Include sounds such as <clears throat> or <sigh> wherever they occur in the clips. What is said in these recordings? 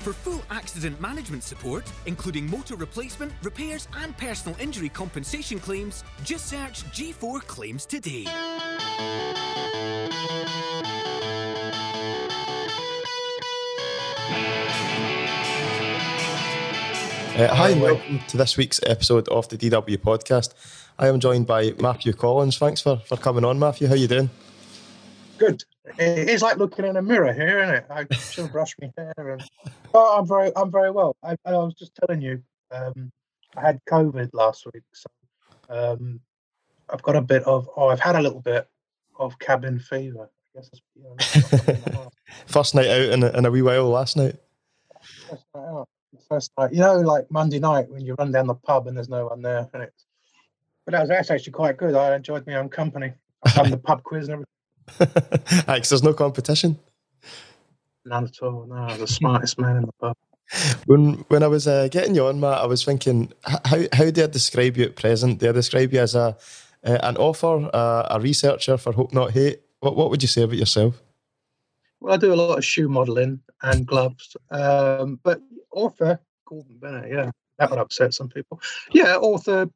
For full accident management support, including motor replacement, repairs, and personal injury compensation claims, just search G4 Claims today. Uh, hi, and welcome to this week's episode of the DW podcast. I am joined by Matthew Collins. Thanks for, for coming on, Matthew. How you doing? Good. It is like looking in a mirror here, isn't it? I should brush my hair. And... Oh, I'm very, I'm very well. I, I was just telling you, um, I had COVID last week, so um, I've got a bit of. Oh, I've had a little bit of cabin fever. I guess you know, <laughs> First night out in a, a wee while last night. First night out first night. You know, like Monday night when you run down the pub and there's no one there, and it's. But that was that's actually quite good. I enjoyed my own company. I've done the pub quiz and everything. <laughs> Because there's no competition. None at all. No, I'm the smartest man in the pub. When when I was uh, getting you on, Matt, I was thinking, how how do I describe you at present? Do I describe you as a uh, an author, uh, a researcher for Hope Not Hate? What what would you say about yourself? Well, I do a lot of shoe modelling and gloves, um, but author Gordon Bennett. Yeah, that would upset some people. Yeah, author.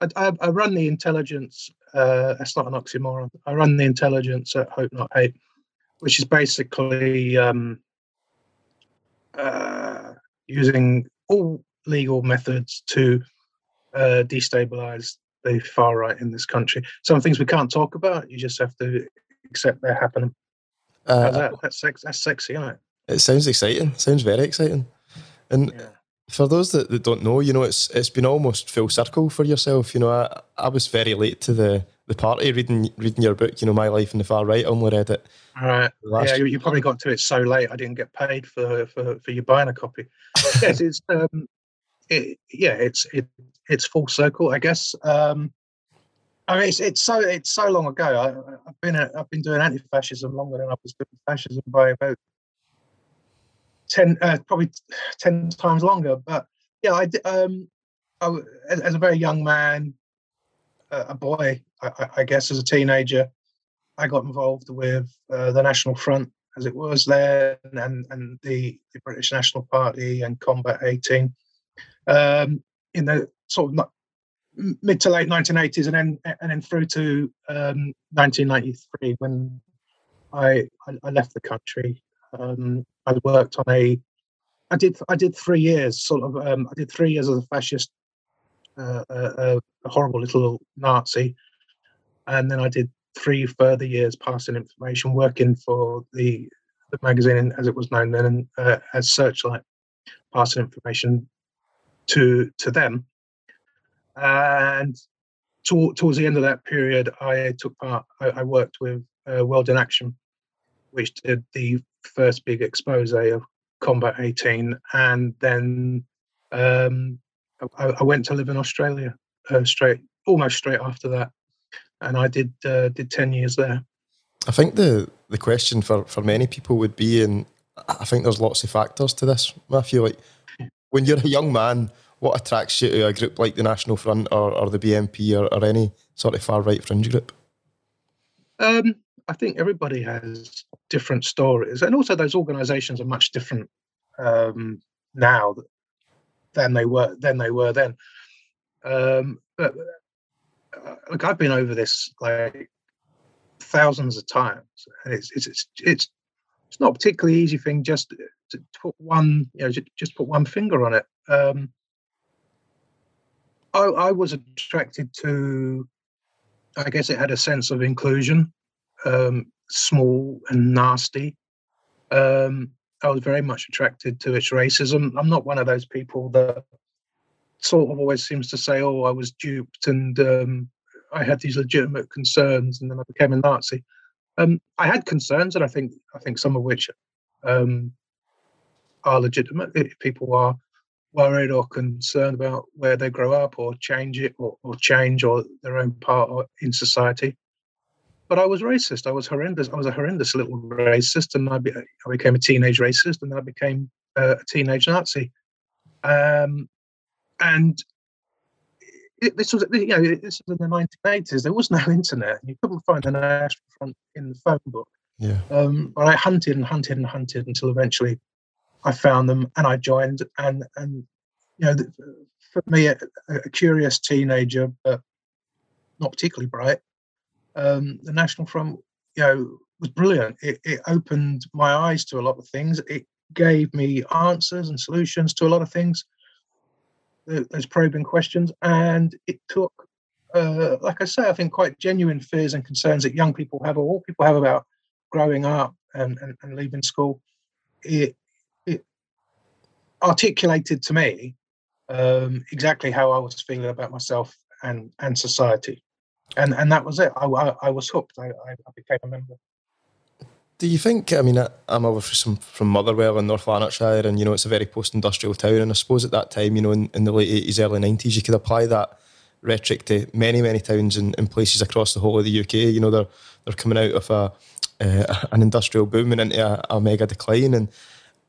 I, I, I run the intelligence. Uh, that's not an oxymoron. I run the intelligence at Hope Not Hate, which is basically um, uh, using all legal methods to uh, destabilize the far right in this country. Some things we can't talk about. You just have to accept they're happening. Uh, that? That's, sex, that's sexy, isn't it? It sounds exciting. Sounds very exciting. And yeah. For those that, that don't know, you know, it's it's been almost full circle for yourself. You know, I, I was very late to the, the party reading reading your book. You know, My Life in the Far Right. I only read it. All right. Yeah, you, you, probably got to it so late. I didn't get paid for for, for you buying a copy. yes, it's <laughs> um, it, yeah, it's it it's full circle, I guess. Um, I mean, it's, it's so it's so long ago. I, have been a, I've been doing anti-fascism longer than I was doing fascism by about ten, uh, probably ten times longer. But yeah, I, um, I as, as, a very young man, uh, a boy, I, I, guess, as a teenager, I got involved with uh, the National Front as it was then, and and the, the British National Party and Combat 18. Um, in the sort of mid to late 1980s, and then and then through to um, 1993 when I, I left the country um, I worked on a. I did. I did three years. Sort of. Um, I did three years as a fascist, uh, uh, a horrible little Nazi, and then I did three further years passing information, working for the the magazine as it was known then, and uh, as Searchlight, passing information to to them. And to, towards the end of that period, I took part. I, I worked with uh, World in Action, which did the first big expose of Combat 18, and then um, I, I, went to live in Australia uh, straight, almost straight after that, and I did uh, did 10 years there. I think the the question for for many people would be, and I think there's lots of factors to this, Matthew. Like when you're a young man, what attracts you to a group like the National Front or, or the BNP or, or any sort of far right fringe group? Um, I think everybody has different stories, and also those organisations are much different um, now than they were than they were then. Um, but uh, look, I've been over this like thousands of times, and it's it's it's it's, it's not a particularly easy thing just to put one you know just put one finger on it. Um, I, I was attracted to, I guess it had a sense of inclusion um, small and nasty. Um, I was very much attracted to its racism. I'm not one of those people that sort of always seems to say, "Oh, I was duped and um, I had these legitimate concerns, and then I became a Nazi." Um, I had concerns, and I think I think some of which um, are legitimate. If people are worried or concerned about where they grow up, or change it, or, or change, or their own part in society, but I was racist. I was horrendous. I was a horrendous little racist, and I, be, I became a teenage racist, and then I became uh, a teenage Nazi. Um, and it, this was, you know, this was in the 1980s. There was no internet. You couldn't find the National Front in the phone book. Yeah. Um, but I hunted and hunted and hunted until eventually I found them and I joined. And and you know, for me, a, a curious teenager, but not particularly bright, um, the National Front, you know, was brilliant. It, it opened my eyes to a lot of things. It gave me answers and solutions to a lot of things, those probing questions, and it took, uh, like I say, I think quite genuine fears and concerns that young people have, or all people have about growing up and, and, and leaving school. It, it articulated to me um, exactly how I was feeling about myself and and society, and and that was it. I, I, I was hooked. I, I became a member. Do you think? I mean, I'm obviously from Motherwell in North Lanarkshire, and you know it's a very post-industrial town. And I suppose at that time, you know, in, in the late '80s, early '90s, you could apply that rhetoric to many, many towns and, and places across the whole of the UK. You know, they're they're coming out of a uh, <laughs> an industrial boom and into a, a, mega decline. And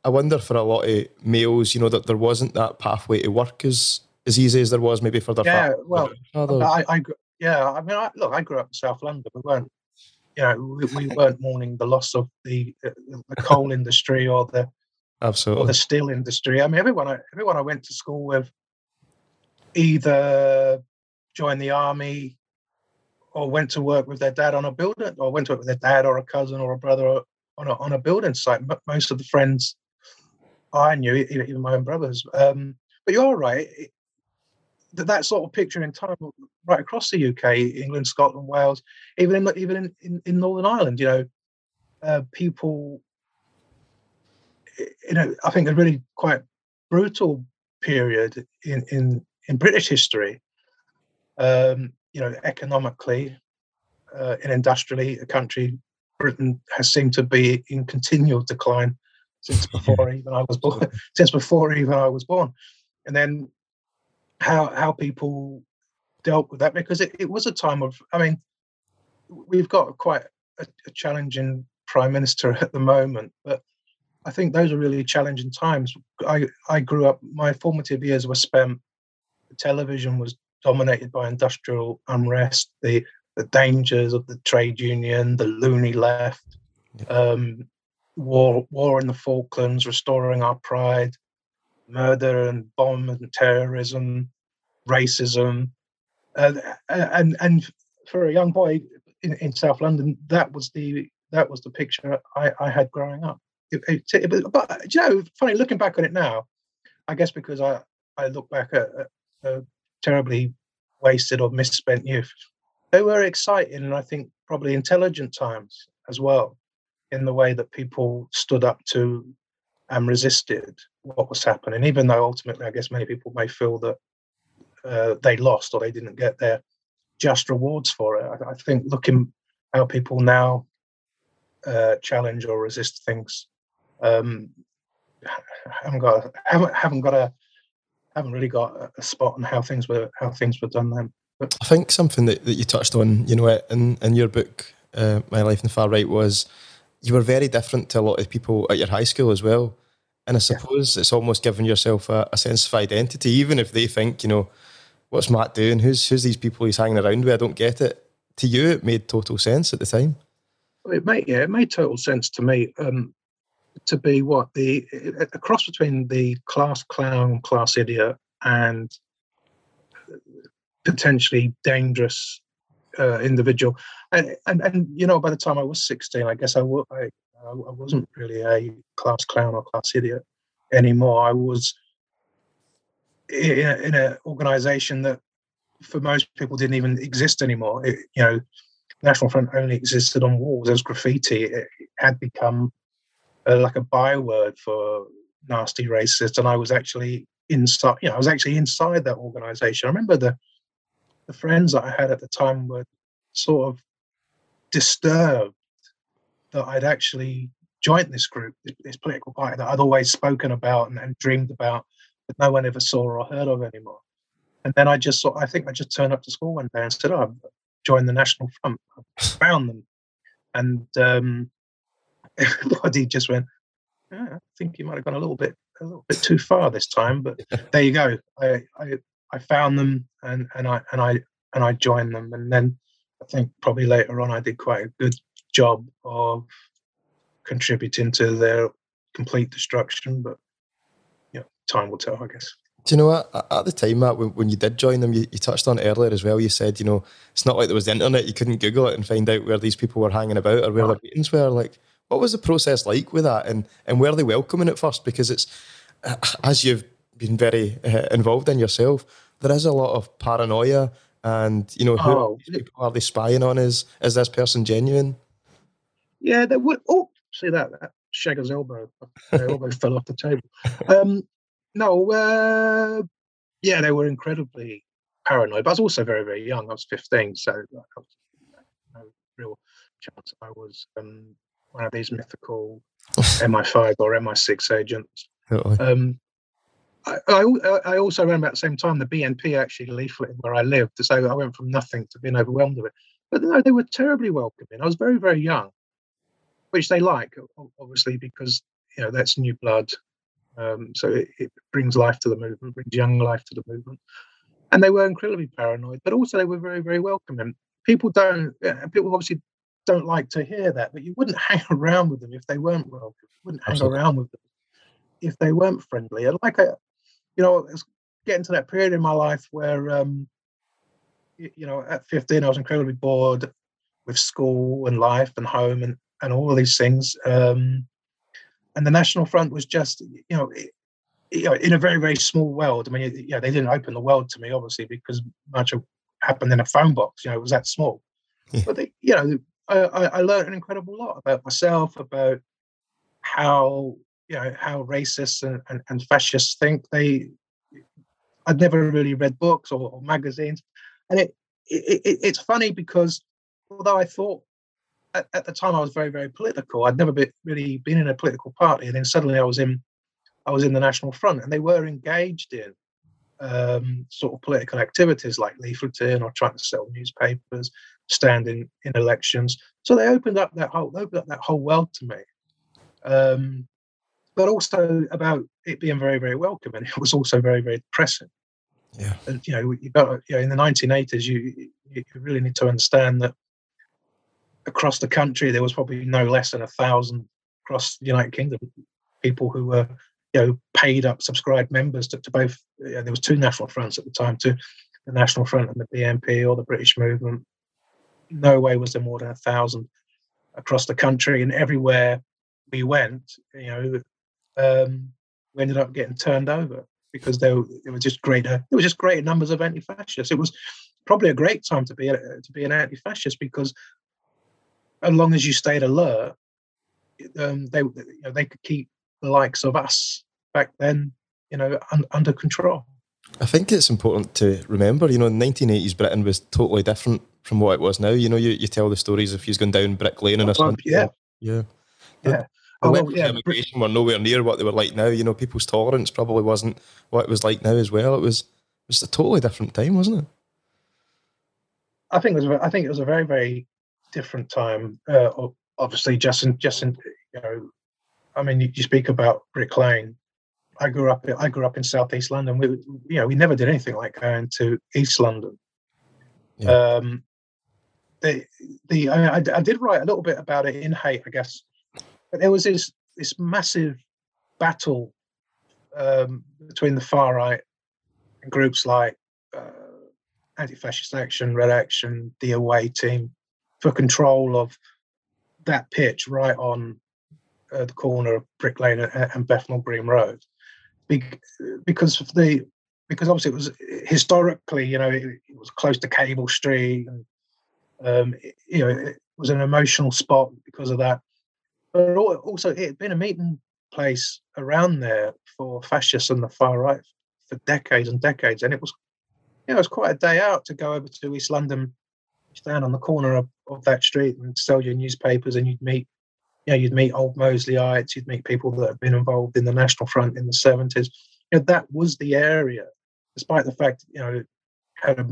I wonder for a lot of males, you know, that there wasn't that pathway to work as as easy as there was maybe for their yeah. Well, I, I, yeah. I mean, I, look, I grew up in South London. We weren't you know, we, we <laughs> weren't mourning the loss of the, uh, the coal <laughs> industry or the absolutely or the steel industry. I mean, everyone I, everyone I went to school with either joined the army or went to work with their dad on a building, or went to work with their dad or a cousin or a brother on a on a building site. Most of the friends I knew, even my own brothers. Um, but you're right that, that sort of picture in time right across the UK, England, Scotland, Wales, even in even in, in, in Northern Ireland, you know, uh, people, you know, I think a really quite brutal period in in in British history. Um, you know, economically uh, and industrially, a country Britain has seemed to be in continual decline since <laughs> before even I was born. <laughs> since before even I was born, and then how how people dealt with that because it, it was a time of i mean we've got quite a, a, challenging prime minister <laughs> at the moment but i think those are really challenging times. I i grew up my formative years were spent television was dominated by industrial unrest the the dangers of the trade union the loony left um, war war in the falklands restoring our pride murder and bomb and terrorism, racism, and and for a young boy in, in South London, that was the that was the picture I, I had growing up. It, it, it, but you know, funny looking back on it now, I guess because I I look back at, a terribly wasted or misspent youth. They were exciting and I think probably intelligent times as well, in the way that people stood up to and resisted what was happening, even though ultimately, I guess many people may feel that uh, they lost or they didn't get their just rewards for it. I, I think looking how people now uh, challenge or resist things, um, haven't got haven't haven't got a haven't really got a spot on how things were how things were done then. But I think something that, that you touched on, you know, in in your book, uh, My Life in the Far Right, was you were very different to a lot of people at your high school as well. And I suppose yeah. it's almost giving yourself a, a, sense of identity, even if they think, you know, what's Matt doing? Who's who's these people he's hanging around with? I don't get it. To you, it made total sense at the time. It made yeah, it made total sense to me. Um, to be what the a cross between the class clown, class idiot, and potentially dangerous uh, individual. And, and and you know, by the time I was sixteen, I guess I, w- I I, wasn't really a class clown or class idiot anymore. I was in, an organization that, for most people, didn't even exist anymore. It, you know, National Front only existed on walls as graffiti. It had become uh, like a byword for nasty racists, and I was actually inside. You know, I was actually inside that organization. I remember the the friends that I had at the time were sort of disturbed that I'd actually joined this group, this political party that I'd always spoken about and, and dreamed about, but no one ever saw or heard of anymore. And then I just saw, I think I just turned up to school one day and said, oh, I've joined the National Front. I found them. And um, <laughs> everybody just went, yeah, I think you might have gone a little bit a little bit too far this time, but <laughs> there you go. I, I I found them and and I and I and I joined them, and then I think probably later on I did quite a good job of contributing to their complete destruction. But yeah, time will tell, I guess. Do you know what? At the time, Matt, when, when you did join them, you, you touched on it earlier as well. You said, you know, it's not like there was the internet. You couldn't Google it and find out where these people were hanging about or where their meetings were. Like, what was the process like with that? And, and were they welcoming at first? Because it's, as you've been very uh, involved in yourself, there is a lot of paranoia and, you know, who oh, people are they spying on? Is, is this person genuine? Yeah, they would. Oh, see that, that Shagger's elbow, elbow fell off the table. <laughs> Um, no, uh, yeah, they were incredibly paranoid. But I was also very, very young. I was 15, so I was, no real chance I was um, one of these mythical <laughs> MI5 or MI6 agents. Um, I, I, I, also remember at the same time the BNP actually leafleted where I lived. So I went from nothing to being overwhelmed with it. But no, they were terribly welcoming. I was very, very young, which they like, obviously, because you know that's new blood. Um, so it, it, brings life to the movement, brings young life to the movement. And they were incredibly paranoid, but also they were very, very welcoming. People don't, people obviously don't like to hear that, but you wouldn't <laughs> hang around with them if they weren't welcome. You wouldn't hang Absolutely. around with them if they weren't friendly. And like, I, you know, it's getting to that period in my life where, um, you know, at 15, I was incredibly bored with school and life and home and, and all of these things. Um, and the National Front was just, you know, it, you know, in a very very small world. I mean, yeah, they didn't open the world to me, obviously, because much of happened in a phone box. You know, it was that small. Yeah. But they, you know, I, I learned an incredible lot about myself, about how you know how racists and, and, and fascists think. They, I'd never really read books or, or magazines, and it, it, it it's funny because although I thought at, at, the time I was very, very political. I'd never been, really been in a political party, and then suddenly I was in, I was in the National Front, and they were engaged in um, sort of political activities like leafleting or trying to sell newspapers, standing in elections. So they opened up that whole, opened up that whole world to me. Um, but also about it being very, very welcome, and <laughs> it was also very, very depressing. Yeah, and you know, you got you know, in the 1980s, you you really need to understand that across the country, there was probably no less than a thousand across the United Kingdom people who were you know paid up subscribed members to, to both. You know, there was two national fronts at the time, to the National Front and the BNP or the British Movement. No way was there more than a thousand across the country, and everywhere we went, you know, um, we ended up getting turned over because there, there were just greater there were just greater numbers of anti-fascists. It was probably a great time to be to be an anti-fascist because as long as you stayed alert, um, they you know, they could keep the likes of us back then, you know, un- under control. I think it's important to remember, you know, in 1980s Britain was totally different from what it was now. You know, you, you tell the stories if he's gone down Brick Lane in a oh, yeah. yeah, yeah. Oh, well, yeah. Immigration were nowhere near what they were like now. You know, people's tolerance probably wasn't what it was like now as well. It was it was a totally different time, wasn't it? I think it was. I think it was a very, very different time. Uh, obviously, Justin, Justin, you know, I mean, you, you, speak about Brick Lane. I grew up. I grew up in southeast London. We, you know, we never did anything like going to East London. Yeah. Um, the the I, I, did write a little bit about it in Hate, I guess. But there was this this massive battle um, between the far right and groups like uh, Anti-Fascist Action, Red Action, the Away Team, for control of that pitch right on uh, the corner of Brick Lane and Bethnal Green Road, Be- because of the because obviously it was historically, you know, it, it was close to Cable Street, and um, it, you know, it was an emotional spot because of that. But also, it had been a meeting place around there for fascists and the far right for decades and decades, and it was, you know, it was quite a day out to go over to East London stand on the corner of, of that street and sell your newspapers and you'd meet you know you'd meet old Mosleyites you'd meet people that have been involved in the national front in the 70s you know that was the area despite the fact you know it had a,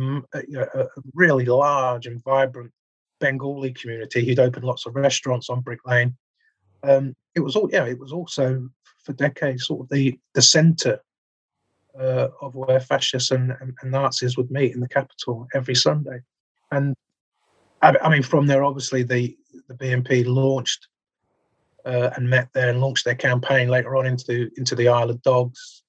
you know, a really large and vibrant Bengali community. Who'd opened lots of restaurants on Brick Lane. Um, it was all yeah it was also for decades sort of the the center uh, of where fascists and, and, and Nazis would meet in the capital every Sunday. And I, I mean, from there, obviously, the the BNP launched uh, and met there and launched their campaign later on into into the Isle of Dogs,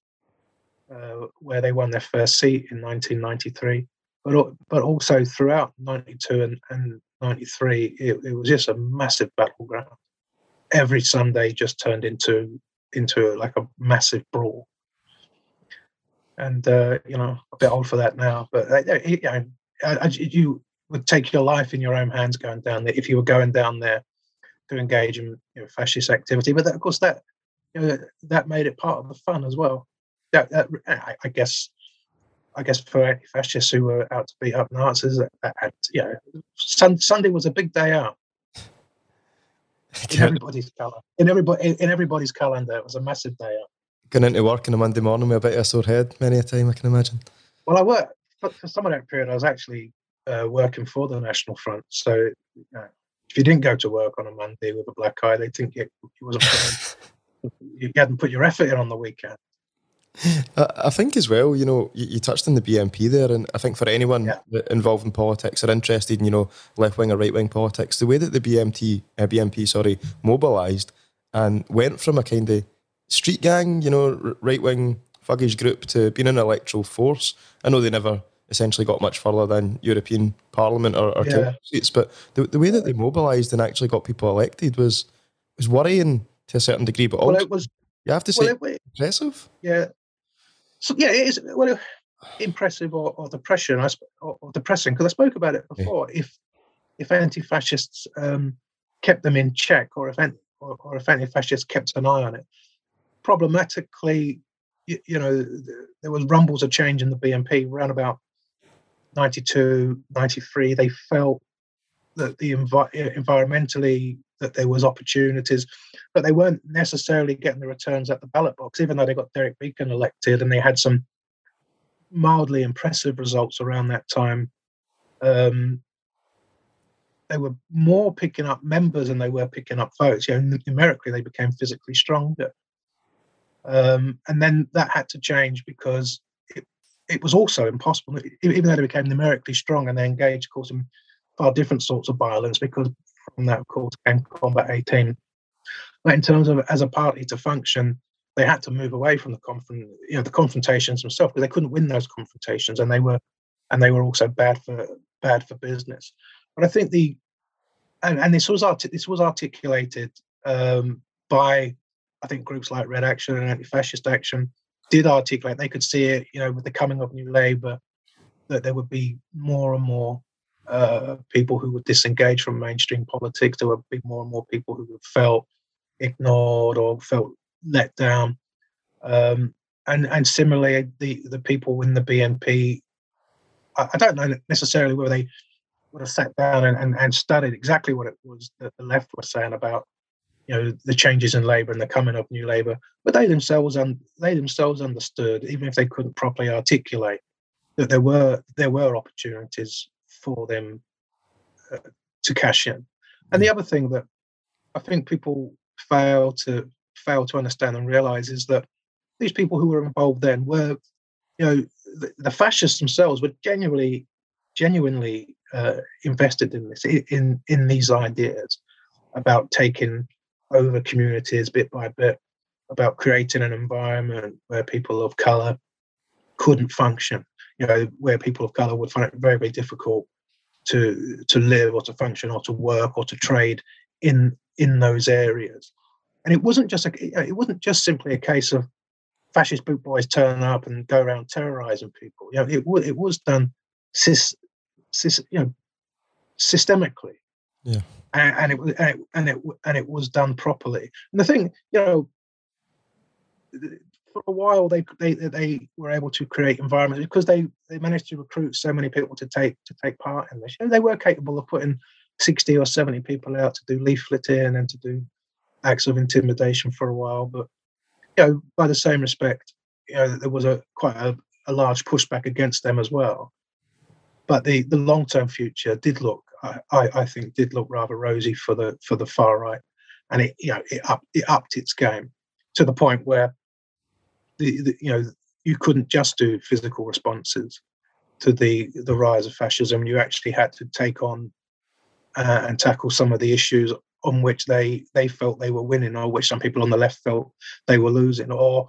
uh, where they won their first seat in 1993. But but also throughout 92 and, and 93, it, it was just a massive battleground. Every Sunday just turned into into like a massive brawl. And uh, you know, a bit old for that now, but uh, you know, you would take your life in your own hands going down there if you were going down there to engage in you know, fascist activity. But that, of course, that you know, that made it part of the fun as well. That, that I, I, guess, I guess for anti-fascists who were out to beat up Nazis, that, that you know, sun, Sunday was a big day out. <laughs> In everybody's color, in everybody, in everybody's calendar, it was a massive day out. Going into work on a Monday morning with a bit of a sore head, many a time I can imagine. Well, I worked for, for some of that period. I was actually uh, working for the National Front, so you know, if you didn't go to work on a Monday with a black eye, they think you, you wasn't <laughs> you hadn't put your effort in on the weekend. I think as well, you know, you, touched on the BNP there, and I think for anyone yeah. involved in politics or interested in, you know, left wing or right wing politics, the way that the BMT, uh, BNP, sorry, mobilised and went from a kind of street gang, you know, right wing thuggish group to being an electoral force. I know they never essentially got much further than European Parliament or, or yeah. seats. But the, the way that they mobilised and actually got people elected was was worrying to a certain degree. But well, also, it was you have to say well, it, impressive. Yeah. So yeah, it is well impressive or, or depression. I sp- or, or depressing because I spoke about it before. Yeah. If if anti-fascists um, kept them in check, or if or, or if anti-fascists kept an eye on it, problematically, you, you know, there was rumbles of change in the BNP around about 92, 93, they felt that the envi- environmentally that there was opportunities, but they weren't necessarily getting the returns at the ballot box, even though they got Derek Beackon elected and they had some mildly impressive results around that time. Um, they were more picking up members than they were picking up votes. You know, numerically, they became physically stronger. Um, and then that had to change because it was also impossible, even though they became numerically strong and they engaged, of course, in far different sorts of violence, because from that, of course, came Combat 18. But in terms of as a party to function, they had to move away from the you know, the confrontations themselves, because they couldn't win those confrontations, and they were, and they were also bad for bad for business. But I think the, and, and this was arti- this was articulated um, by, I think, groups like Red Action and Anti-Fascist Action, did articulate, they could see it, you know, with the coming of New Labour, that there would be more and more uh, people who would disengage from mainstream politics. There would be more and more people who would felt ignored or felt let down. Um, and and similarly, the the people in the BNP, I, I, don't know necessarily whether they would have sat down and, and, and studied exactly what it was that the left was saying about you know the changes in labour and the coming of new labour, but they themselves un- they themselves understood, even if they couldn't properly articulate, that there were there were opportunities for them uh, to cash in. And the other thing that I think people fail to fail to understand and realise is that these people who were involved then were, you know, the, the fascists themselves were genuinely genuinely uh, invested in this in in these ideas about taking over communities bit by bit about creating an environment where people of color couldn't function you know where people of color would find it very very difficult to to live or to function or to work or to trade in in those areas. And it wasn't just a it wasn't just simply a case of fascist boot boys turn up and go around terrorizing people. You know it, it was done sis, sis, you know systemically. Yeah and, and, it was and it, and it and it was done properly. And the thing, you know, for a while they they they were able to create environments because they they managed to recruit so many people to take to take part in this. Know, they were capable of putting sixty or seventy people out to do leafleting and to do acts of intimidation for a while. But you know, by the same respect, you know, there was a quite a, a large pushback against them as well. But the the long term future did look I, I think did look rather rosy for the for the far right, and it you know it up it upped its game to the point where the, the you know you couldn't just do physical responses to the the rise of fascism. You actually had to take on uh, and tackle some of the issues on which they they felt they were winning, or which some people on the left felt they were losing, or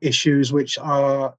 issues which are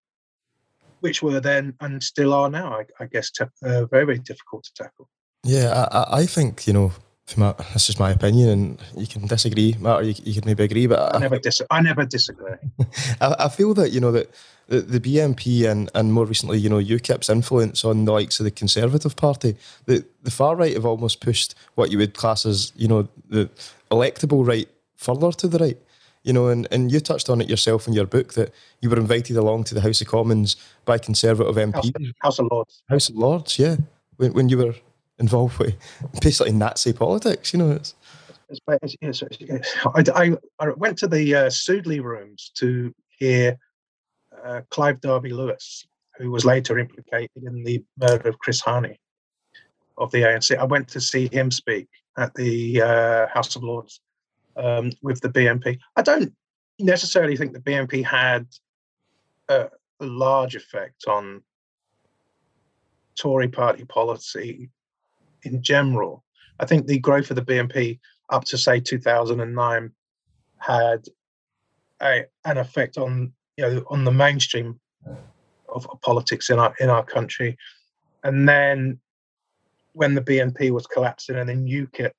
which were then and still are now, I, I guess, uh, very very difficult to tackle. Yeah, I, I think you know my, that's just my opinion, and you can disagree, Matt, or you, you can maybe agree. But I, I never dis- I never disagree. <laughs> I, I feel that you know that the, the BNP and, and more recently, you know, UKIP's influence on the likes of the Conservative Party, the the far right have almost pushed what you would class as you know the electable right further to the right. You know, and, and you touched on it yourself in your book that you were invited along to the House of Commons by Conservative MPs. House, House of Lords. House of Lords, yeah. When, when you were involved with basically Nazi politics. You know, it's. it's, it's, it's I, I, went to the uh, Sudeley rooms to hear uh, Clive Derby-Lewis, who was later implicated in the murder of Chris Hani of the ANC. I went to see him speak at the uh, House of Lords um, with the BNP. I don't necessarily think the BNP had a, a large effect on Tory party policy in general. I think the growth of the BNP up to say 2009 had a, an effect on you know on the mainstream of politics in our in our country, and then when the BNP was collapsing, and then UKIP,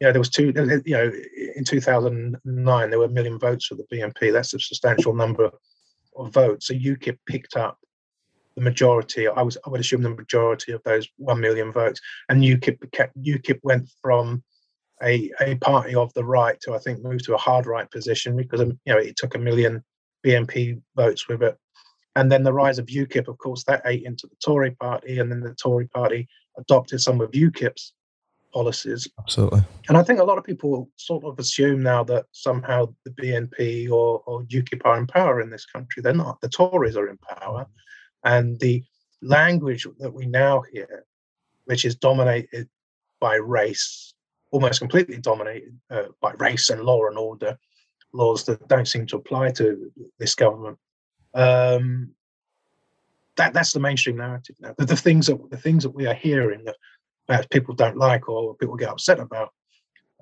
you know, there was two. You know, in 2009 there were a million votes for the BNP. That's a substantial number of votes. So UKIP picked up the majority. I was I would assume the majority of those one million votes, and UKIP UKIP went from a a party of the right to I think moved to a hard right position because um, you know it took a million BNP votes with it, and then the rise of UKIP, of course, that ate into the Tory party, and then the Tory party adopted some of UKIP's policies. Absolutely. And I think a lot of people sort of assume now that somehow the BNP or, or UKIP are in power in this country. They're not. The Tories are in power. And the language that we now hear, which is dominated by race, almost completely dominated uh, by race and law and order, laws that don't seem to apply to this government. Um, that that's the mainstream narrative now. The, things that the things that we are hearing that perhaps people don't like or people get upset about,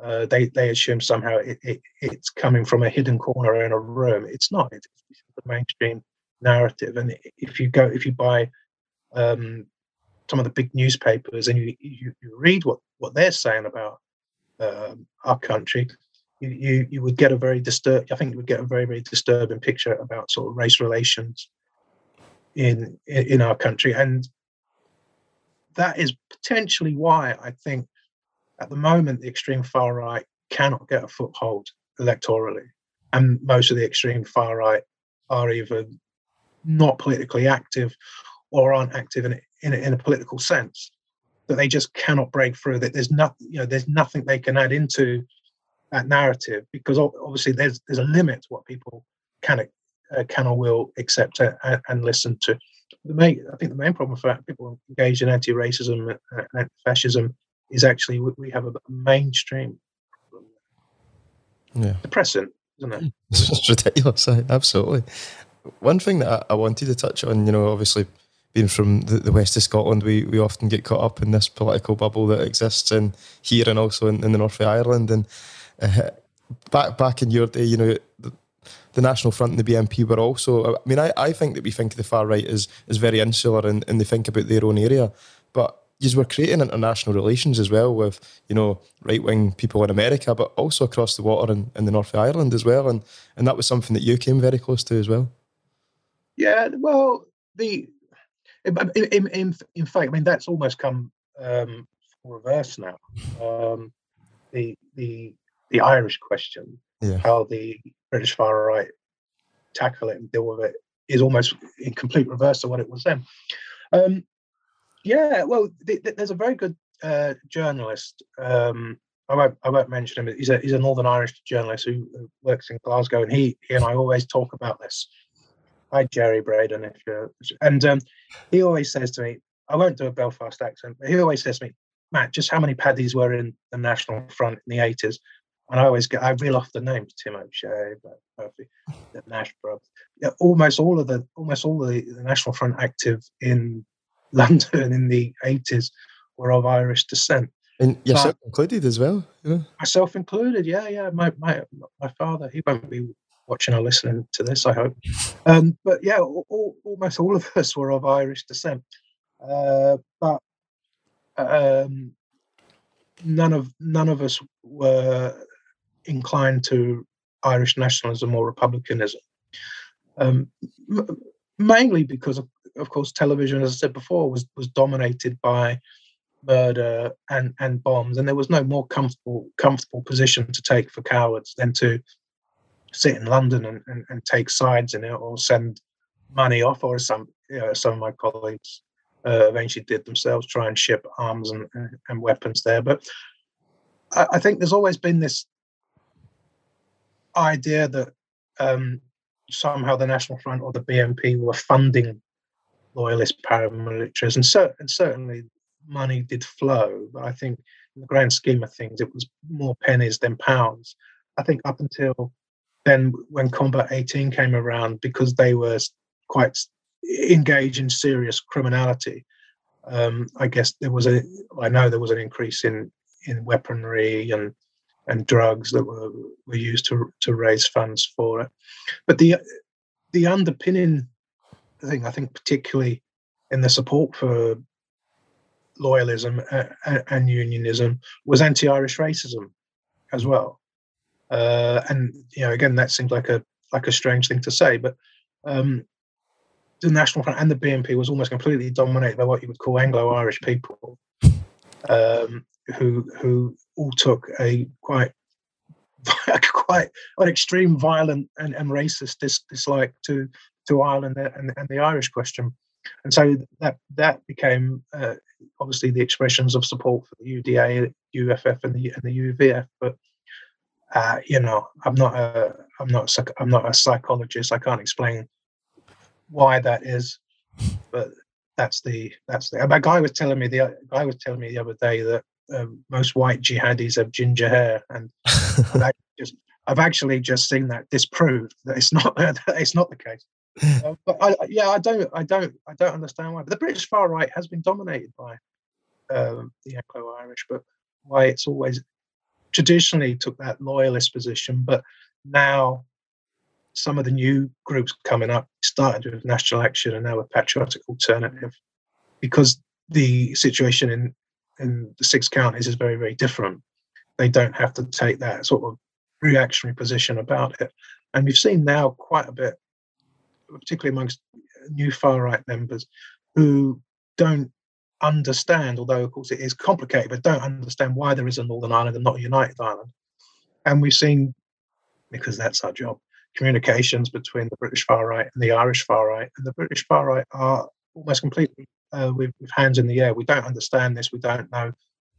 uh, they they assume somehow it, it, it's coming from a hidden corner in a room. It's not. It's the mainstream narrative. And if you go, if you buy um, some of the big newspapers and you, you, you read what, what they're saying about um, our country, you, you, you would get a very disturbed. I think you would get a very very disturbing picture about sort of race relations in in our country, and that is potentially why I think at the moment the extreme far right cannot get a foothold electorally, and most of the extreme far right are either not politically active or aren't active in, in, in a political sense that they just cannot break through that there's nothing you know there's nothing they can add into that narrative because obviously there's there's a limit to what people can uh, can or will accept uh, and, and listen to. The main i think the main problem for people engaged in anti-racism uh, and anti-fascism is actually we have a mainstream problem. Yeah. Depressing isn't it? <laughs> It's ridiculous eh? absolutely one thing that I, wanted to touch on, you know, obviously being from the, the, west of Scotland, we, we often get caught up in this political bubble that exists in here and also in, in the north of Ireland. And uh, back back in your day, you know, the, the, National Front and the BNP were also. I mean, I, I think that we think of the far right as is very insular and, and they think about their own area, but you were creating international relations as well with you know right wing people in America, but also across the water in, in the north of Ireland as well, and and that was something that you came very close to as well. Yeah, well, the in, in, in fact, I mean that's almost come um, reverse now. Um, the the the Irish question, yeah. how the British far right tackle it and deal with it, is almost in complete reverse to what it was then. Um, yeah, well, th- th- there's a very good uh, journalist. Um, I won't I won't mention him. He's a he's a Northern Irish journalist who, who works in Glasgow, and he, he and I always talk about this hi Gerry Braiden, if you're, and um, he always says to me, I won't do a Belfast accent, but he always says to me, Matt, just how many paddies were in the National Front in the 80s? And I always get, I reel off the names, Tim O'Shea, Murphy, the Nash brothers. Yeah, almost all of the, almost all of the, the National Front active in <laughs> London in the 80s were of Irish descent. And yourself but, included as well. Yeah. Myself included, yeah, yeah. My my my father, he won't be watching or listening to this, I hope. Um, but yeah, all, almost all of <laughs> us were of Irish descent. Uh, but um, none of none of us were inclined to Irish nationalism or republicanism. Um, mainly because, of, of course, television, as I said before, was was dominated by murder and and bombs, and there was no more comfortable comfortable position to take for cowards than to sit in London and, and, and take sides in it or send money off, or some you know, some of my colleagues uh, eventually did themselves try and ship arms and, and weapons there. But I, I think there's always been this idea that um, somehow the National Front or the BNP were funding loyalist paramilitaries, and, cer- and certainly money did flow. But I think in the grand scheme of things, it was more pennies than pounds. I think up until then, when Combat 18 came around, because they were quite engaged in serious criminality, um, I guess there was a. I know there was an increase in in weaponry and and drugs that were, were used to to raise funds for it. But the the underpinning thing, I think, particularly in the support for loyalism and unionism, was anti-Irish racism as well. Uh, and you know, again, that seems like a like a strange thing to say, but um, the National Front and the BNP was almost completely dominated by what you would call Anglo-Irish people. Um, who who all took a quite <laughs> quite an extreme violent and, and racist dis, dislike to to Ireland and, and the Irish question, and so that that became uh, obviously the expressions of support for the UDA, UFF, and the and the UVF. But uh, you know, I'm not a I'm not a, I'm not a psychologist. I can't explain why that is, but that's the that's the. A guy was telling me the guy was telling me the other day that um, most white jihadis have ginger hair, and I've, <laughs> just, I've actually just seen that disproved that it's not <laughs> that it's not the case. Uh, <laughs> but I, yeah, I don't, I don't, I don't understand why. But the British far right has been dominated by um, the Anglo-Irish, but why it's always traditionally took that loyalist position, but now some of the new groups coming up started with National Action and now with Patriotic Alternative, because the situation in in the six counties is very, very different. They don't have to take that sort of reactionary position about it. And we've seen now quite a bit, particularly amongst new far right members, who don't understand, although of course it is complicated, but don't understand why there is a Northern Ireland and not a united Ireland. And we've seen, because that's our job, communications between the British far right and the Irish far right. And the British far right are almost completely uh, with, with, hands in the air. We don't understand this. We don't know.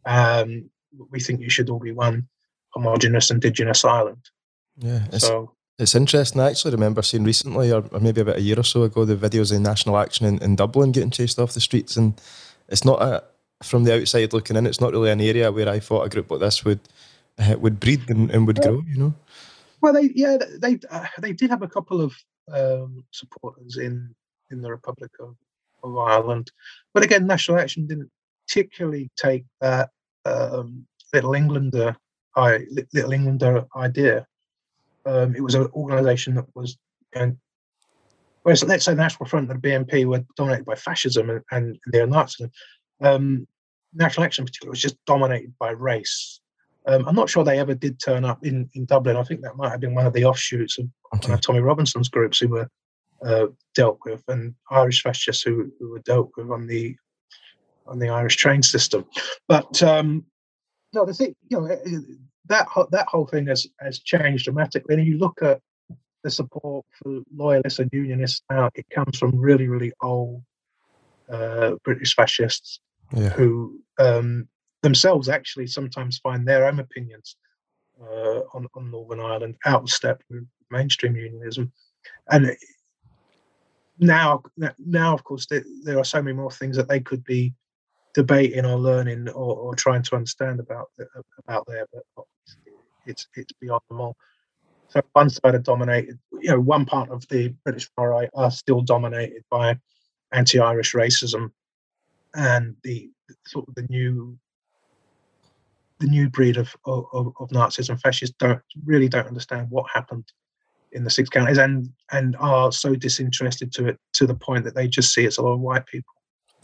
Um, we think you should all be one homogenous indigenous island. Yeah. It's, so it's interesting. I actually remember seeing recently, or, or, maybe about a year or so ago, the videos of National Action in, in Dublin getting chased off the streets, and it's not a from the outside looking in. It's not really an area where I thought a group like this would uh, would breed and, and would grow. You know. Well, they yeah they uh, they did have a couple of um, supporters in in the Republic of of Ireland. But again, National Action didn't particularly take that um, Little Englander, I, Little Englander idea. Um, it was an organisation that was, whereas let's say the National Front and the BNP were dominated by fascism and, and neo-Nazism, um, National Action in particular was just dominated by race. Um, I'm not sure they ever did turn up in, in Dublin. I think that might have been one of the offshoots of okay. Tommy Robinson's groups who were uh, dealt with, and Irish fascists who, who were dealt with on the on the Irish train system. But um, no, the thing, you know, that that whole thing has has changed dramatically. And you look at the support for loyalists and unionists now, it comes from really, really old uh, British fascists yeah. who um, themselves actually sometimes find their own opinions uh, on, on Northern Ireland outstep with mainstream unionism. And now, now of course, there, there, are so many more things that they could be debating or learning or, or trying to understand about about there, but it's it's beyond them all. So one side are dominated, you know, one part of the British far right are still dominated by anti-Irish racism, and the sort of the new the new breed of, of, of Nazis and fascists don't really don't understand what happened in the six counties and and are so disinterested to it to the point that they just see it's a lot of white people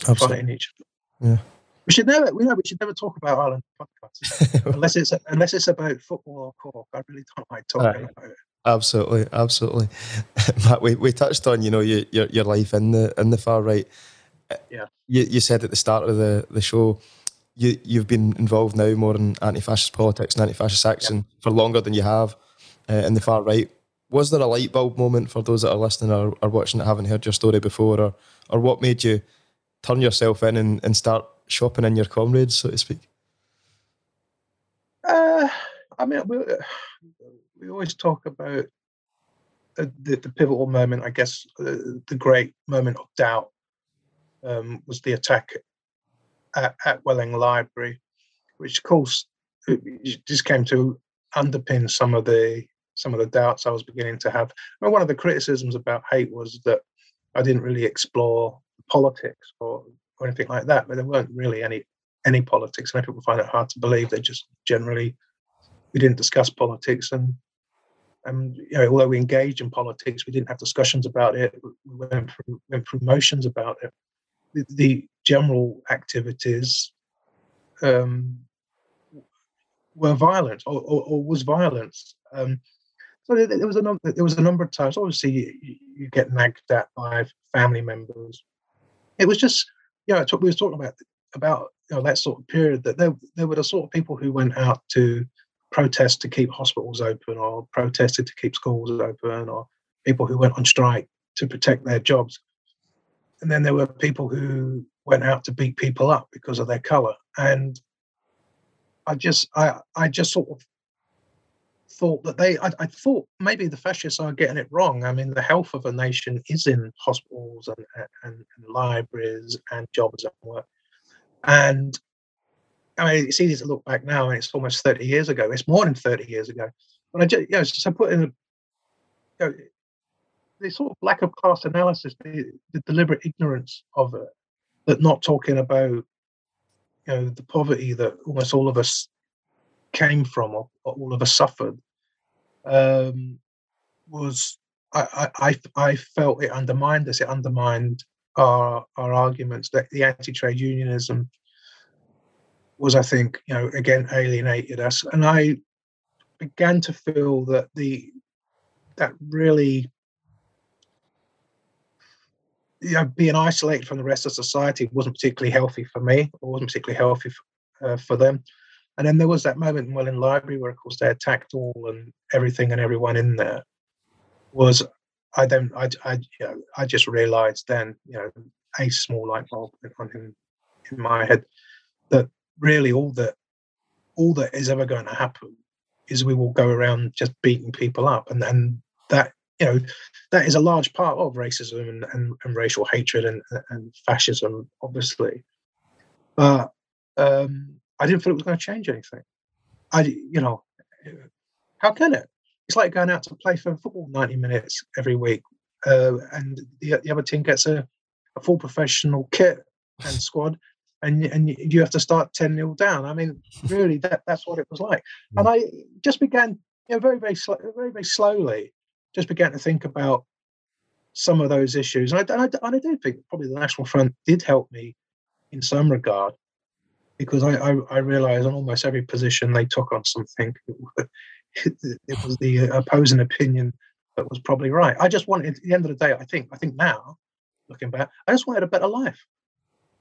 Absolutely. fighting each other. Yeah. We should never we know we should never talk about Ireland podcasts <laughs> unless it's unless it's about football or Cork. I really don't like talking about it. Absolutely, absolutely. <laughs> Matt, we, we touched on you know your, your your life in the in the far right. Yeah. You you said at the start of the the show you you've been involved now more in anti-fascist politics and anti-fascist action yeah. for longer than you have uh, in the far right was there a light bulb moment for those that are listening or, or watching that haven't heard your story before, or or what made you turn yourself in and, and start shopping in your comrades, so to speak? Uh, I mean, we, we always talk about the, the, the pivotal moment. I guess uh, the great moment of doubt um, was the attack at, at Welling Library, which, of course, just came to underpin some of the some of the doubts I was beginning to have. Mean, one of the criticisms about hate was that I didn't really explore politics or, or anything like that, but there weren't really any any politics. Many people find it hard to believe. They just generally we didn't discuss politics and and you know, although we engaged in politics, we didn't have discussions about it. We went through, went through motions about it. The, the general activities um, were violent or, or, or was violence. Um, so there, was a number. There was a number of times. Obviously, you, you get nagged at by family members. It was just, know, we were talking about about you know that sort of period that there there were the sort of people who went out to protest to keep hospitals open, or protested to keep schools open, or people who went on strike to protect their jobs. And then there were people who went out to beat people up because of their color. And I just I I just sort of thought that they, I, I, thought maybe the fascists are getting it wrong. I mean, the health of a nation is in hospitals and, and, and libraries and jobs and work. And I mean, it's easy to look back now, and it's almost 30 years ago. It's more than 30 years ago. But I just, you know, so put in a, you know, the sort of lack of class analysis, the, the deliberate ignorance of it, that not talking about, you know, the poverty that almost all of us came from or, or all of us suffered um, was I, I, I felt it undermined us. It undermined our our arguments that the anti-trade unionism was, I think, you know, again alienated us, and I began to feel that the that really you know, being isolated from the rest of society wasn't particularly healthy for me, or wasn't particularly healthy for, uh, for them. And then there was that moment in Library where, of course, they attacked all and everything and everyone in there. Was I don't I I you know, I just realised then you know a small light bulb on in, in my head that really all that all that is ever going to happen is we will go around just beating people up and then that you know that is a large part of racism and, and, and racial hatred and, and fascism obviously but um I didn't feel it was going to change anything. I, you know, how can it? It's like going out to play for football 90 minutes every week, uh, and the, the other team gets a, a full professional kit and <laughs> squad, and and you have to start 10 nil down. I mean, really, that that's what it was like. And I just began, you know, very very very very slowly, just began to think about some of those issues. And I, and I, and I do think probably the National Front did help me in some regard because I, I, I realized on almost every position they took on something, it, it was the opposing opinion that was probably right. I just wanted, at the end of the day, I think, I think now, looking back, I just wanted a better life.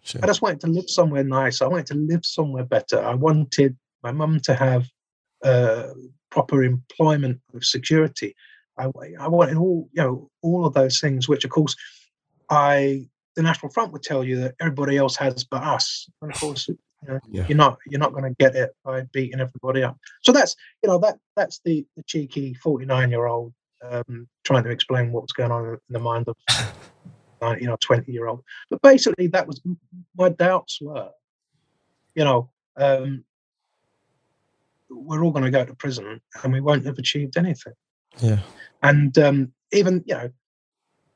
Sure. I just wanted to live somewhere nice. I wanted to live somewhere better. I wanted my mum to have uh, proper employment with security. I, I wanted all, you know, all of those things, which of course, I the National Front would tell you that everybody else has but us. And of course, you know, yeah. You're not you're not going to get it by beating everybody up. So that's you know that that's the, the cheeky 49 year old um, trying to explain what's going on in the mind of <laughs> you know 20 year old. But basically, that was my doubts were, you know, um, we're all going to go to prison and we won't have achieved anything. Yeah. And um, even you know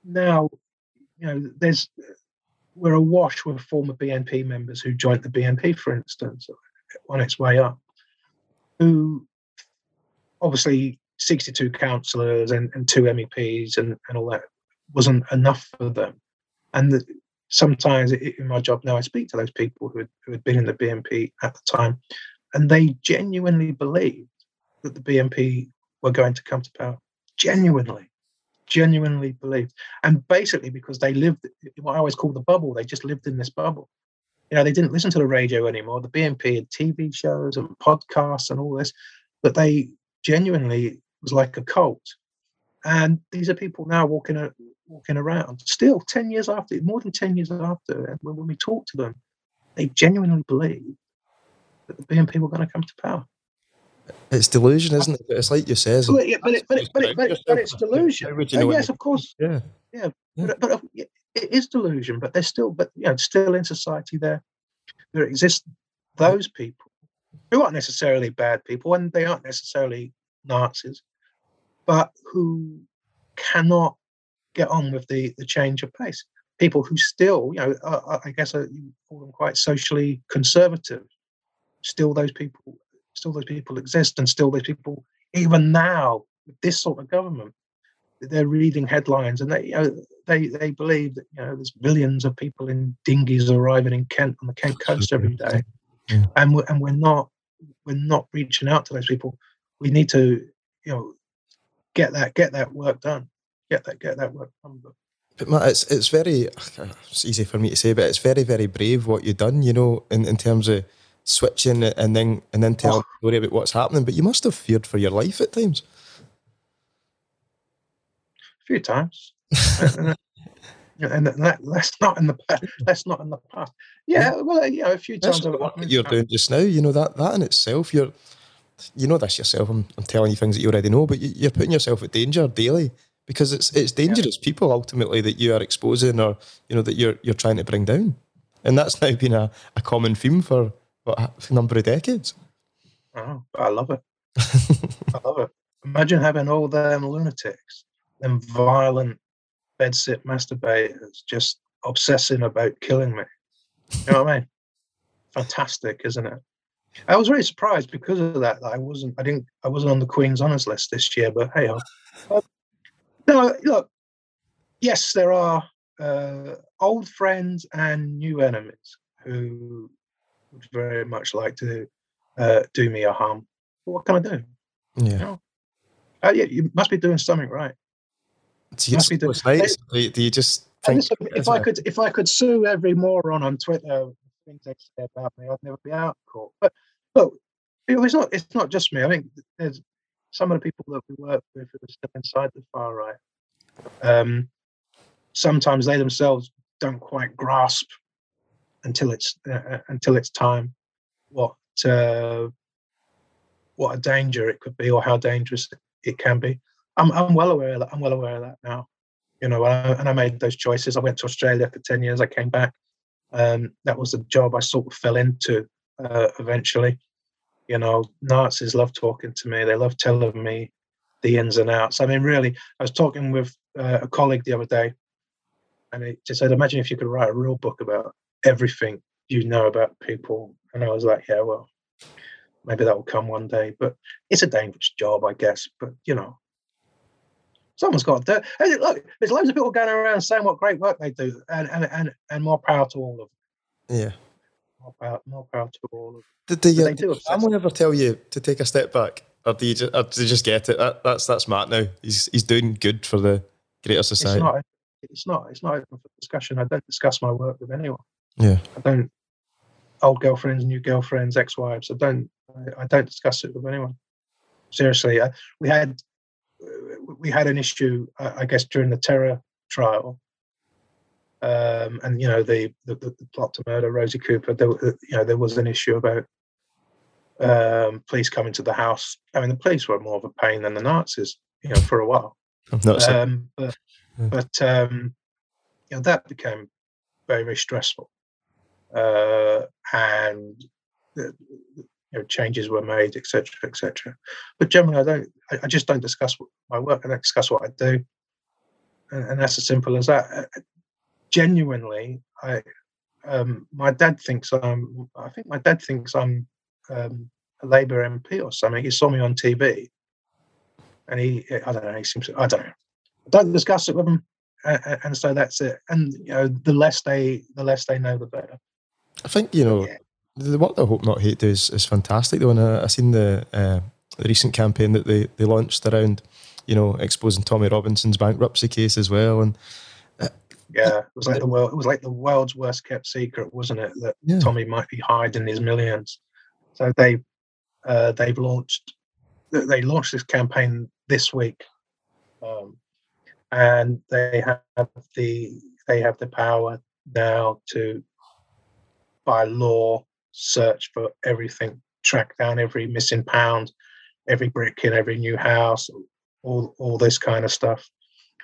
now, you know, there's we're awash with former BNP members who joined the BNP, for instance, on its way up. who obviously 62 councillors and, and two MEPs and, and all that wasn't enough for them. And the, sometimes in my job now, I speak to those people who had, who had been in the BNP at the time, and they genuinely believed that the BNP were going to come to power. Genuinely, genuinely believed. And basically, because they lived what I always call the bubble, they just lived in this bubble. You know, they didn't listen to the radio anymore. The BNP had TV shows and podcasts and all this, but they genuinely was like a cult. And these are people now walking walking around still 10 years after, more than 10 years after. When, when we talk to them, they genuinely believe that the BNP were going to come to power. It's delusion, isn't it? It's like you says. But, yeah, but, it, but, it, but, it, but, it, but, it's delusion. You know uh, yes, of course. Yeah. Yeah. yeah. But, but uh, it is delusion. But there's still, but you know, still in society there, there exist those people who aren't necessarily bad people, and they aren't necessarily Nazis, but who cannot get on with the the change of pace. People who still, you know, are, I guess are, you call them quite socially conservative. Still, those people, still those people exist, and still those people, even now, with this sort of government, they're reading headlines and they, you know, they they believe that you know there's millions of people in dinghies arriving in Kent on the Kent Coast every day, yeah. and we're, and we're not we're not reaching out to those people. We need to, you know, get that get that work done get that get that work done. But, but Matt, it's it's very it's easy for me to say, but it's very very brave what you've done. You know, in, in terms of switching and then and then tell oh. the story about what's happening. But you must have feared for your life at times. A few times. and that, that's not in the past. That's not in the past. Yeah, well, you know, a few times. What you're doing just now, you know that that in itself, you're, you know this yourself. I'm, I'm telling you things that you already know, but you, are putting yourself at danger daily because it's it's dangerous yeah. people ultimately that you are exposing or you know that you're you're trying to bring down, and that's now been a, a common theme for what a number of decades. Oh, I love it. I love it. Imagine having all them lunatics, them violent bedsit masturbators, just obsessing about killing me. You know what I mean? Fantastic, isn't it? I was very surprised because of that. that I wasn't. I didn't. I wasn't on the Queen's Honours list this year. But hey, no, look, yes, there are uh, old friends and new enemies who would very much like to uh, do me a harm. What can I do? Yeah. You, know? uh, yeah, you must be doing something right. Do you, do, do, do you just think, listen, if I could if I could sue every moron on Twitter things they say about me, I'd never be out of court. But look, it's not it's not just me. I think there's some of the people that we work with who are still inside the far right, um, sometimes they themselves don't quite grasp until it's uh, uh, until it's time what uh, what a danger it could be or how dangerous it can be. I'm I'm well aware of that. I'm well aware of that now. You know, and I made those choices. I went to Australia for ten years. I came back. Um, that was the job I sort of fell into uh, eventually you know, Nazis love talking to me. They love telling me the ins and outs. I mean, really, I was talking with uh, a colleague the other day, and he just said, "Imagine if you could write a real book about everything you know about people." And I was like, "Yeah, well, maybe that will come one day." But it's a dangerous job, I guess. But you know, someone's got to do. Hey, look, there's loads of people going around saying what great work they do, and and and, and more power to all of them. Yeah more power, more power to all of Did, uh, did, you, did someone ever tell you to take a step back? Or do you just, or do you just get it? That, that's that's Matt now. He's he's doing good for the greater society. It's not. It's not. It's not open for discussion. I don't discuss my work with anyone. Yeah. I don't. Old girlfriends, new girlfriends, ex-wives. I don't. I, don't discuss it with anyone. Seriously, I, we had we had an issue, I guess, during the terror trial um, and you know the, the, the plot to murder Rosie Cooper. There, uh, you know, there was an issue about um, police coming to the house. I mean, the police were more of a pain than the Nazis, you know, for a while. Um, but yeah. but um, you know that became very very stressful, uh, and you know changes were made, etc. etc. But generally, I don't. I, I, just don't discuss my work. And I don't discuss what I do, and, and that's as simple as that genuinely, I um, my dad thinks I'm. I think my dad thinks I'm um, a Labour MP or something. He saw me on TV, and he I don't know. He seems I don't know. don't discuss it with him, uh, and so that's it. And you know, the less they the less they know, the better. I think you know. Yeah. The work that Hope Not Hate do is, is fantastic though, and I, I seen the uh, the recent campaign that they, they launched around, you know, exposing Tommy Robinson's bankruptcy case as well, and yeah, it was like the world. It was like the world's worst kept secret, wasn't it? That yeah. Tommy might be hiding his millions. So they uh, they've launched they launched this campaign this week, um, and they have the they have the power now to, by law, search for everything, track down every missing pound, every brick in every new house, all all this kind of stuff.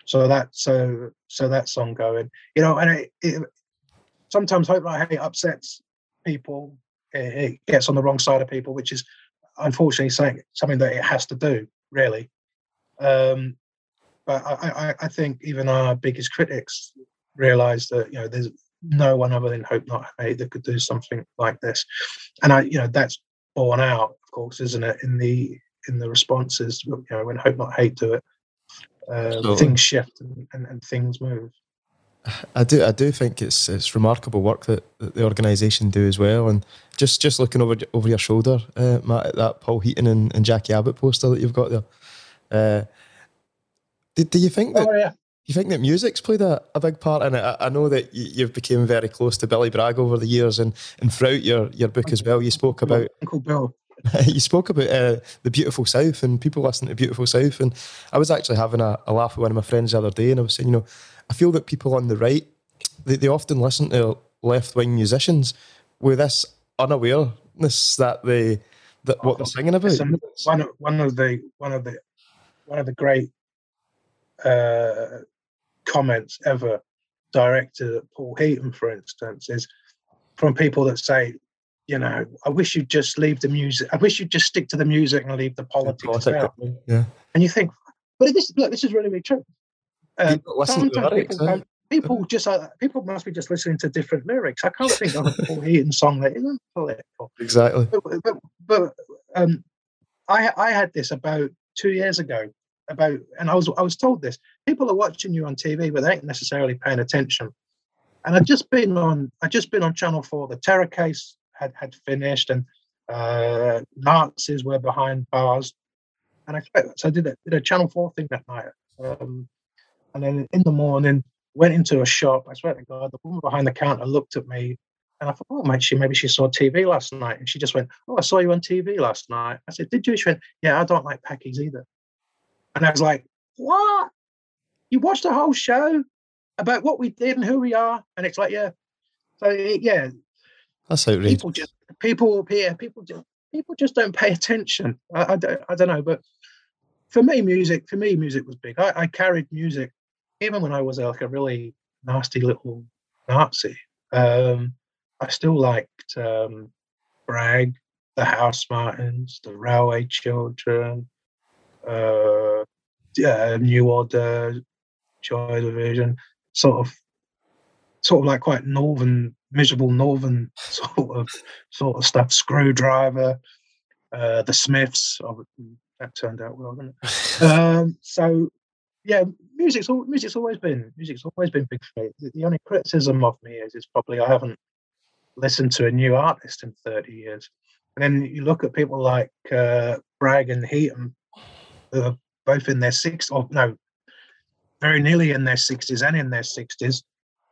So that so so that's ongoing. You know, and it, it sometimes hope I hate upsets people. It, it, gets on the wrong side of people, which is unfortunately saying something that it has to do, really. Um, but I, I, I think even our biggest critics realise that you know there's no one other than Hope Not Hate that could do something like this, and I you know that's borne out, of course, isn't it, in the in the responses. You know, when Hope Not Hate do it, uh, things shift and, and, and, things move. I do, I do think it's it's remarkable work that, that the organisation do as well, and just just looking over over your shoulder, uh, Matt, at that Paul Heaton and, and Jacqui Abbott poster that you've got there. Uh, do, do you think that? Oh, yeah. You think that music's played a, a big part in it? I, I know that you, you've become very close to Billy Bragg over the years, and, and throughout your, your book as well, you spoke about <laughs> Uncle Bill. <laughs> you spoke about uh, the beautiful South and people listening to beautiful South, and I was actually having a, a, laugh with one of my friends the other day, and I was saying, you know, I feel that people on the right they, they often listen to left wing musicians with this unawareness that they that what they're singing about. One of, one of the one of the one of the great uh, comments ever directed at Paul Heaton, for instance, is from people that say you know, I wish you'd just leave the music. I wish you'd just stick to the music and leave the politics out. Yeah. And you think, but this look, this is really, really true. Um, lyrics, people, eh? people, just uh, people must be just listening to different lyrics. I can't think of a Paul Heaton song that isn't political. Exactly. But, but, but um, I I had this about two years ago about, and I was I was told this. People are watching you on TV, but they ain't necessarily paying attention. And I'd just been on I'd just been on Channel Four, the Terror Case had, had finished and uh, Nazis were behind bars. And I so I did a, did a Channel 4 thing that night. Um, and then in the morning, went into a shop. I swear to God, the woman behind the counter looked at me and I thought, oh, mate, she maybe she saw TV last night. And she just went, oh, I saw you on TV last night. I said, did you? She went, yeah, I don't like Packies either. And I was like, what? You watched the whole show about what we did and who we are? And it's like, yeah. So, yeah, that's outrageous. People just people yeah, people just people just don't pay attention. I, I, don't I don't know, but for me, music for me, music was big. I, I carried music even when I was like a really nasty little Nazi. Um, I still liked um, Bragg, the Housemartins, the Railway Children, uh, yeah, New Order, Joy Division, sort of, sort of like quite northern miserable northern <laughs> sort of sort of stuff. Skrewdriver, uh, the Smiths. Oh, that turned out well, didn't it? <laughs> um, so yeah, music's music's always been music's always been big for me. The, the, only criticism of me is is probably I haven't listened to a new artist in thirty years. And then you look at people like uh, Bragg and Heaton, who are both in their sixties, or no, very nearly in their sixties and in their sixties,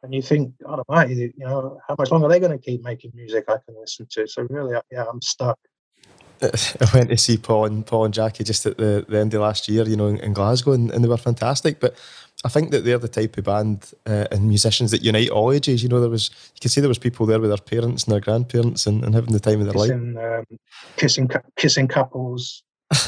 and you think, God Almighty, you know, how much longer are they going to keep making music I can listen to? So really, yeah, I'm stuck. <laughs> I went to see Paul and Paul and Jackie just at the, the end of last year, you know, in, in Glasgow, and, and, they were fantastic. But I think that they're the type of band uh, and musicians that unite all ages. You know, there was you can see there was people there with their parents and their grandparents and, and having the time of their kissing, life. Um, kissing, kissing couples, <laughs>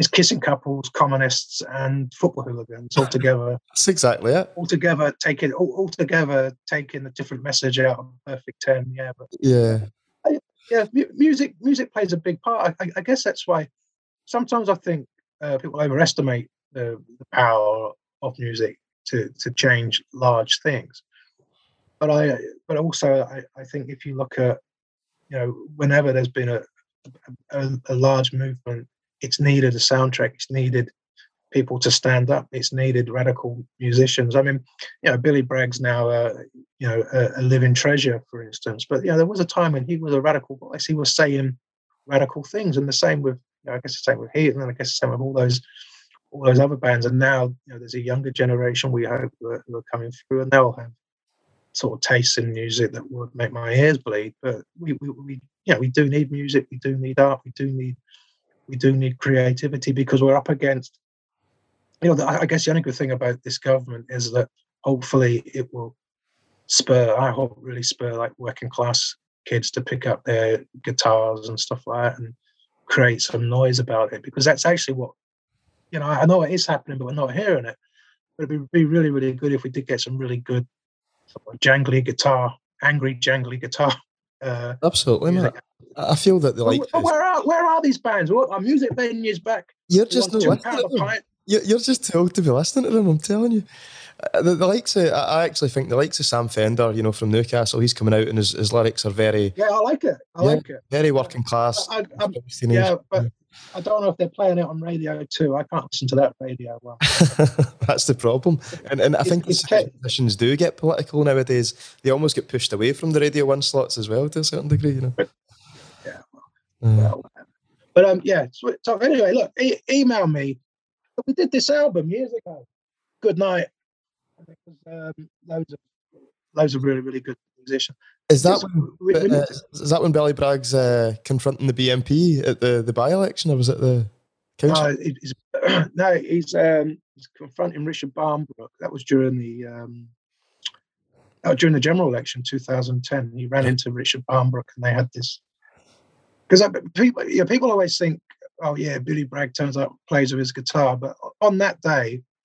is kissing couples, communists, and football hooligans all together. That's exactly it. All together, taking all, all together, taking a different message out of Perfect Ten. Yeah, but yeah, I, yeah. Music, music plays a big part. I, I guess that's why sometimes I think uh, people overestimate the, the power of music to to change large things. But I, but also I, I think if you look at, you know, whenever there's been a a, a large movement. It's needed a soundtrack. It's needed people to stand up. It's needed radical musicians. I mean, you know, Billy Bragg's now, uh, you know, a, a, living treasure, for instance. But you know, there was a time when he was a radical voice. He was saying radical things, and the same with, you know, I guess the same with Heat, and then I guess the same with all those, all those other bands. And now, you know, there's a younger generation we hope who are, who are coming through, and they'll have sort of tastes in music that would make my ears bleed. But we, we, we, yeah, we do need music. We do need art. We do need, we do need creativity because we're up against you know, I guess the only good thing about this government is that hopefully it will spur, I hope really spur like working class kids to pick up their guitars and stuff like that and create some noise about it because that's actually what, you know, I know it is happening, but we're not hearing it. But it'd be, be really, really good if we did get some really good sort of jangly guitar, angry jangly guitar. Uh, Absolutely, man. I feel that the like. where are where are these bands? What are music venues back? You're just not you're just too old to be listening to them. I'm telling you. Uh, the, the, likes of, I actually think the likes of Sam Fender, you know, from Newcastle, he's coming out and his, his lyrics are very. Yeah, I like it. I yeah, like it. Very working class. I, I, yeah, but I don't know if they're playing it on radio too. I can't listen to that radio well. <laughs> That's the problem. And, and I think musicians do get political nowadays. They almost get pushed away from the Radio 1 slots as well to a certain degree, you know. Yeah. Well, uh, well but um, yeah. So anyway, look, e- email me we did this album years ago. Good night. And was um, loads of loads of really really good musicians. Is that when, we, we uh, is that when Billy Bragg's uh, confronting the BNP at the, the by election, or was it the council? No, he's, <clears throat> no, he's um, he's confronting Richard Barnbrook. That was during the um, during the general election, 2010. He ran into Richard Barnbrook, and they had this because people, yeah, people always think oh yeah, Billy Bragg turns up, plays with his guitar. But on that day, <clears throat>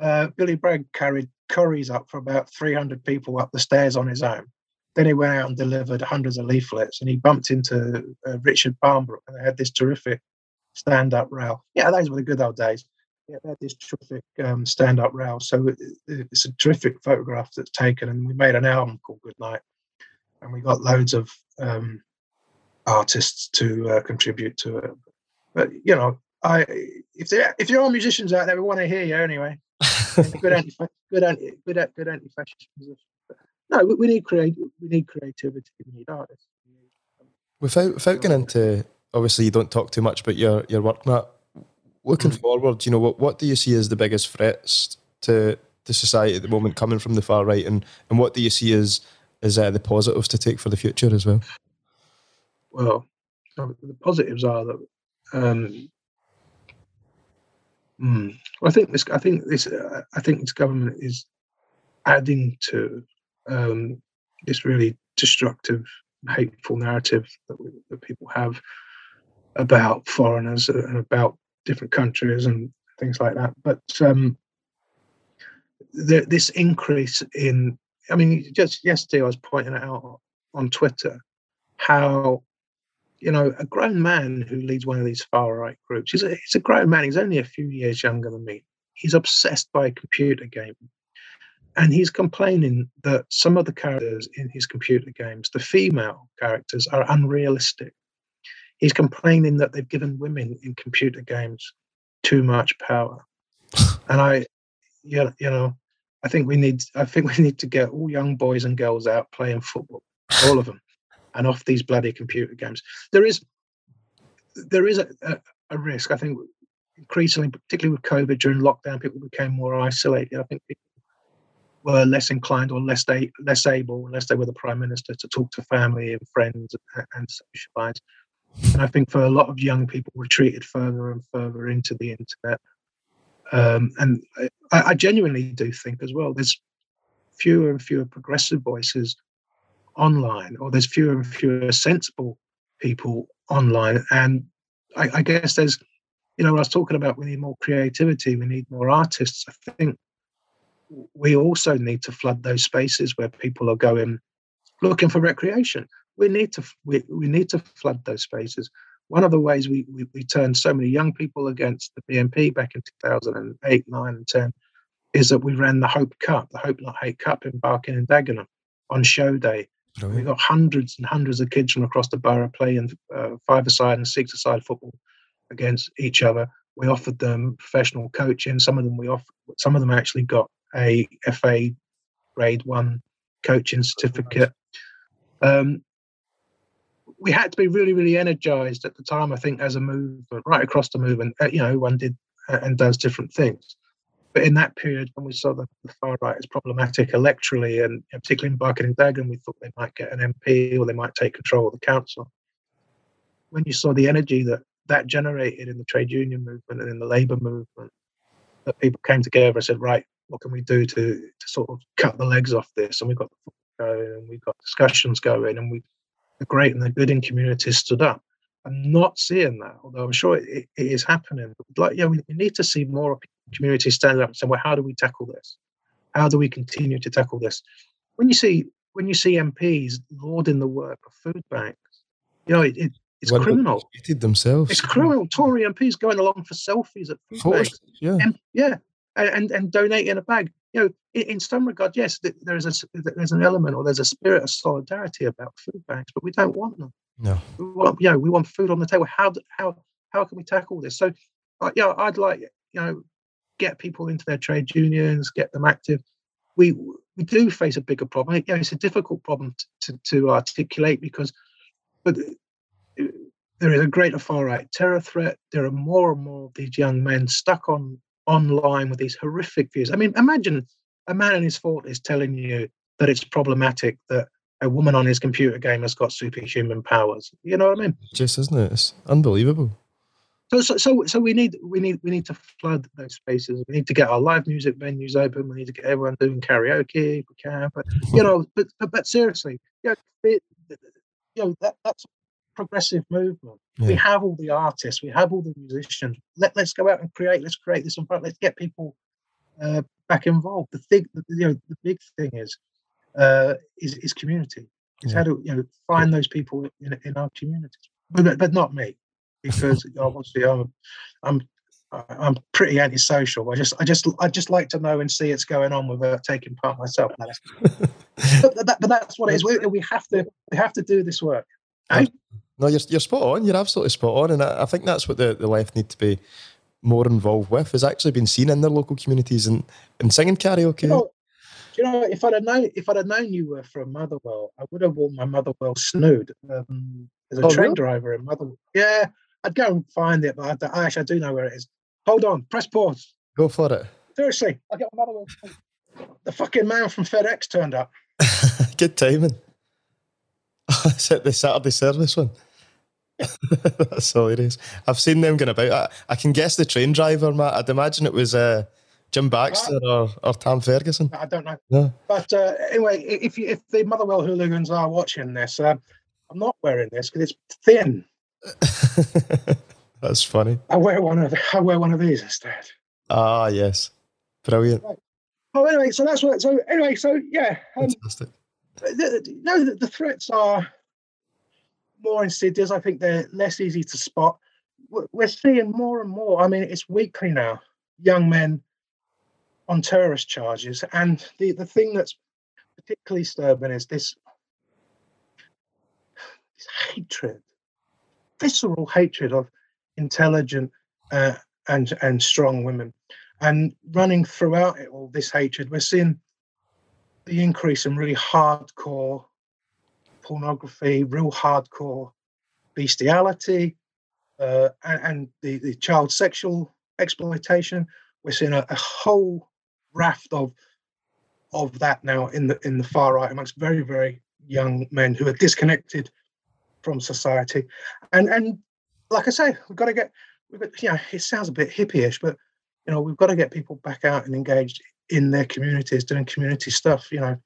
uh, Billy Bragg carried curries up for about 300 people up the stairs on his own. Then he went out and delivered hundreds of leaflets, and he bumped into uh, Richard Barnbrook, and they had this terrific stand-up row. Yeah, those were the good old days. Yeah, they had this terrific um, stand-up row. So it, it's a terrific photograph that's taken, and we made an album called Good Night, and we got loads of um, artists to uh, contribute to it. But you know, I if there if there are musicians out there, we want to hear you anyway. <laughs> good anti good anti good good anti fascist musician. no, we, we, need create we need creativity. We need artists. Without without getting into obviously you don't talk too much about your your work, Matt. Looking mm. forward, you know what what do you see as the biggest threats to to society at the moment coming from the far right, and and what do you see as as uh, the positives to take for the future as well? well, the positives are that um, mm, I think this. I think this. Uh, I think this government is adding to um, this really destructive, hateful narrative that, we, that people have about foreigners and about different countries and things like that. But um, the, this increase in, I mean, just yesterday I was pointing out on Twitter how you know, a grown man who leads one of these far right groups. He's a, he's a grown man. He's only a few years younger than me. He's obsessed by a computer game. And he's complaining that some of the characters in his computer games, the female characters, are unrealistic. He's complaining that they've given women in computer games too much power. <laughs> and I, you know, I think we need, I think we need to get all young boys and girls out playing football, all of them and off these bloody computer games. There is there is a, a, a risk. I think increasingly, particularly with COVID during lockdown, people became more isolated. I think people were less inclined or less they, less able, unless they were the prime minister, to talk to family and friends and, and socialise. And I think for a lot of young people, retreated further and further into the internet. Um, and I, I genuinely do think as well, there's fewer and fewer progressive voices online, or there's fewer and fewer sensible people online. And I, I guess there's, you know, I was talking about we need more creativity, we need more artists. I think we also need to flood those spaces where people are going looking for recreation. We need to we, we need to flood those spaces. One of the ways we, we, we turned so many young people against the BNP back in 2008, 9, and 10 is that we ran the Hope Cup, the Hope Not Hate Cup in Barking and Dagenham on show day Brilliant. We've got hundreds and hundreds of kids from across the borough playing uh, five-a-side and six-a-side football against each other. We offered them professional coaching. Some of them we offered. Some of them actually got a FA Grade One coaching certificate. Um, we had to be really, really energized at the time. I think as a movement, right across the movement, uh, you know, one did uh, and does different things. But in that period, when we saw the, the far right as problematic electorally, and particularly in Barking and Dagenham, we thought they might get an MP or they might take control of the council. When you saw the energy that that generated in the trade union movement and in the labour movement, that people came together and said, right, what can we do to to sort of cut the legs off this? And we got the going, and we got discussions going, and we the great and the good in communities stood up. I'm not seeing that, although I'm sure it, it is happening. But like, yeah, we, we need to see more communities standing up and saying, "Well, how do we tackle this? How do we continue to tackle this?" When you see when you see MPs lauding the work of food banks, you know, it, it it's when criminal. themselves. It's criminal. Tory MPs going along for selfies at food banks. Yeah, and, yeah, and and donating a bag. You know, in, in some regard, yes, there is a there's an element or there's a spirit of solidarity about food banks, but we don't want them. No, we want, you know, we want food on the table. How how how can we tackle this? So, uh, yeah, I'd like you know get people into their trade unions, get them active. We we do face a bigger problem. You know, it's a difficult problem to, to, to articulate because, but uh, there is a greater far right terror threat. There are more and more of these young men stuck on online with these horrific views. I mean, imagine a man in his 40s telling you that it's problematic that a woman on his computer game has got superhuman powers. You know what I mean? Just isn't it? It's unbelievable. So, so, so, so we need, we need, we need to flood those spaces. We need to get our live music venues open. We need to get everyone doing karaoke if we can. But you know, but but, but seriously, you know, it, you know that, that's progressive movement. Yeah. We have all the artists, we have all the musicians. Let let's go out and create. Let's create this environment. Let's get people uh, back involved. The thing, you know, the big thing is uh, is is community. It's yeah. how to you know find those people in, in our communities, but but not me, because <laughs> obviously I'm I'm I'm pretty antisocial. I just, I just, I just like to know and see it's going on without taking part myself. <laughs> but, that, but, that's what it is. We, we, have to, we have to do this work. No, you're, you're spot on. You're absolutely spot on. And I, I think that's what the, the left need to be more involved with, has actually been seen in their local communities and, and singing karaoke. You know, you know, if I'd have known if I'd have known you were from Motherwell, I would have worn my Motherwell snood um, as a oh, train really? driver in Motherwell. Yeah, I'd go and find it, but I, actually I do know where it is. Hold on, press pause. Go for it. Seriously, I get my Motherwell. The fucking man from FedEx turned up. <laughs> Good timing. <laughs> Is it the Saturday service one? <laughs> That's hilarious. I've seen them going about. I, I, can guess the train driver, Matt. I'd imagine it was uh, Jim Baxter uh, or, or Tam Ferguson. I don't know. No. But uh, anyway, if you, if the Motherwell hooligans are watching this, um, I'm not wearing this because it's thin. <laughs> That's funny. I wear one of I wear one of these instead. Ah, yes, brilliant. Right. Oh, anyway, so that's what. So anyway, so yeah, um, fantastic. The, the, no, the, the threats are more insidious. I think they're less easy to spot. We're seeing more and more. I mean, it's weekly now. Young men on terrorist charges, and the the thing that's particularly disturbing is this, this hatred, visceral hatred of intelligent uh, and and strong women, and running throughout it all this hatred. We're seeing the increase in really hardcore pornography, real hardcore bestiality, uh, and, and, the, the child sexual exploitation. We're seeing a, a, whole raft of of that now in the in the far right amongst very very young men who are disconnected from society, and and like I say, we've got to get we've got you know it sounds a bit hippie-ish, but you know we've got to get people back out and engaged in their communities, doing community stuff. You know,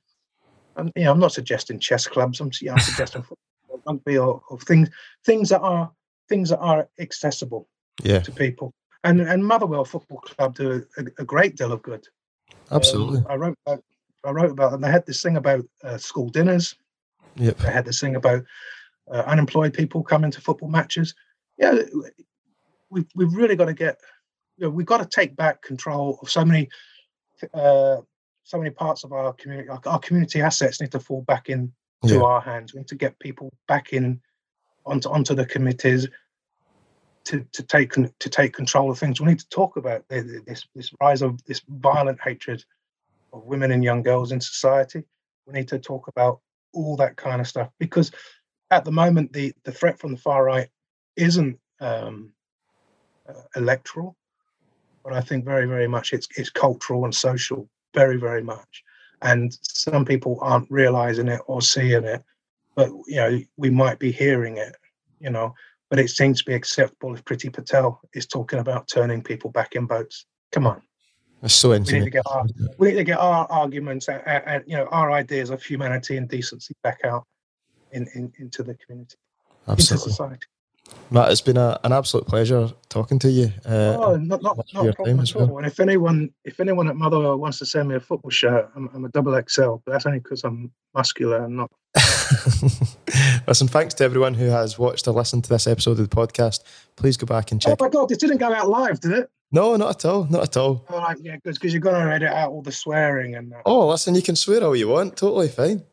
and you know, I'm not suggesting chess clubs. I'm, you know, I'm suggesting <laughs> rugby or, or, things things that are things that are accessible yeah. to people. And and Motherwell Football Club do a, a great deal of good. Absolutely. Um, I wrote about, I wrote about them. They had this thing about uh, school dinners. Yep. They had this thing about uh, unemployed people coming to football matches. Yeah, we've we've really got to get. You know, we've got to take back control of so many uh, so many parts of our community, our, our, community assets need to fall back into yeah. our hands. We need to get people back in onto onto the committees to, to take to take control of things. We need to talk about this this rise of this violent hatred of women and young girls in society. We need to talk about all that kind of stuff because at the moment the the threat from the far right isn't um, uh, electoral, but I think very very much it's it's cultural and social, very very much. And some people aren't realizing it or seeing it, but you know we might be hearing it. You know, but it seems to be acceptable if Priti Patel is talking about turning people back in boats. Come on. That's so interesting. We need to get our, we need to get our arguments and, and, you know our ideas of humanity and decency back out in, in into the community, Absolutely. into society. Matt, it's been a, an absolute pleasure talking to you. Uh, oh, not not, not a problem at all. Well. And if anyone if anyone at Motherwell wants to send me a football shirt, I'm, I'm a double XL, but that's only because I'm muscular and not. <laughs> Listen, thanks to everyone who has watched or listened to this episode of the podcast. Please go back and check. Oh my god, it didn't go out live, did it? No, not at all. Not at all. All right, yeah, because you're going to edit out all the swearing and. That. Oh, listen, you can swear all you want. Totally fine.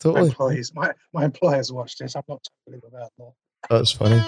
Totally. My employees, my, my employers watch this. I'm not talking about that. That's funny.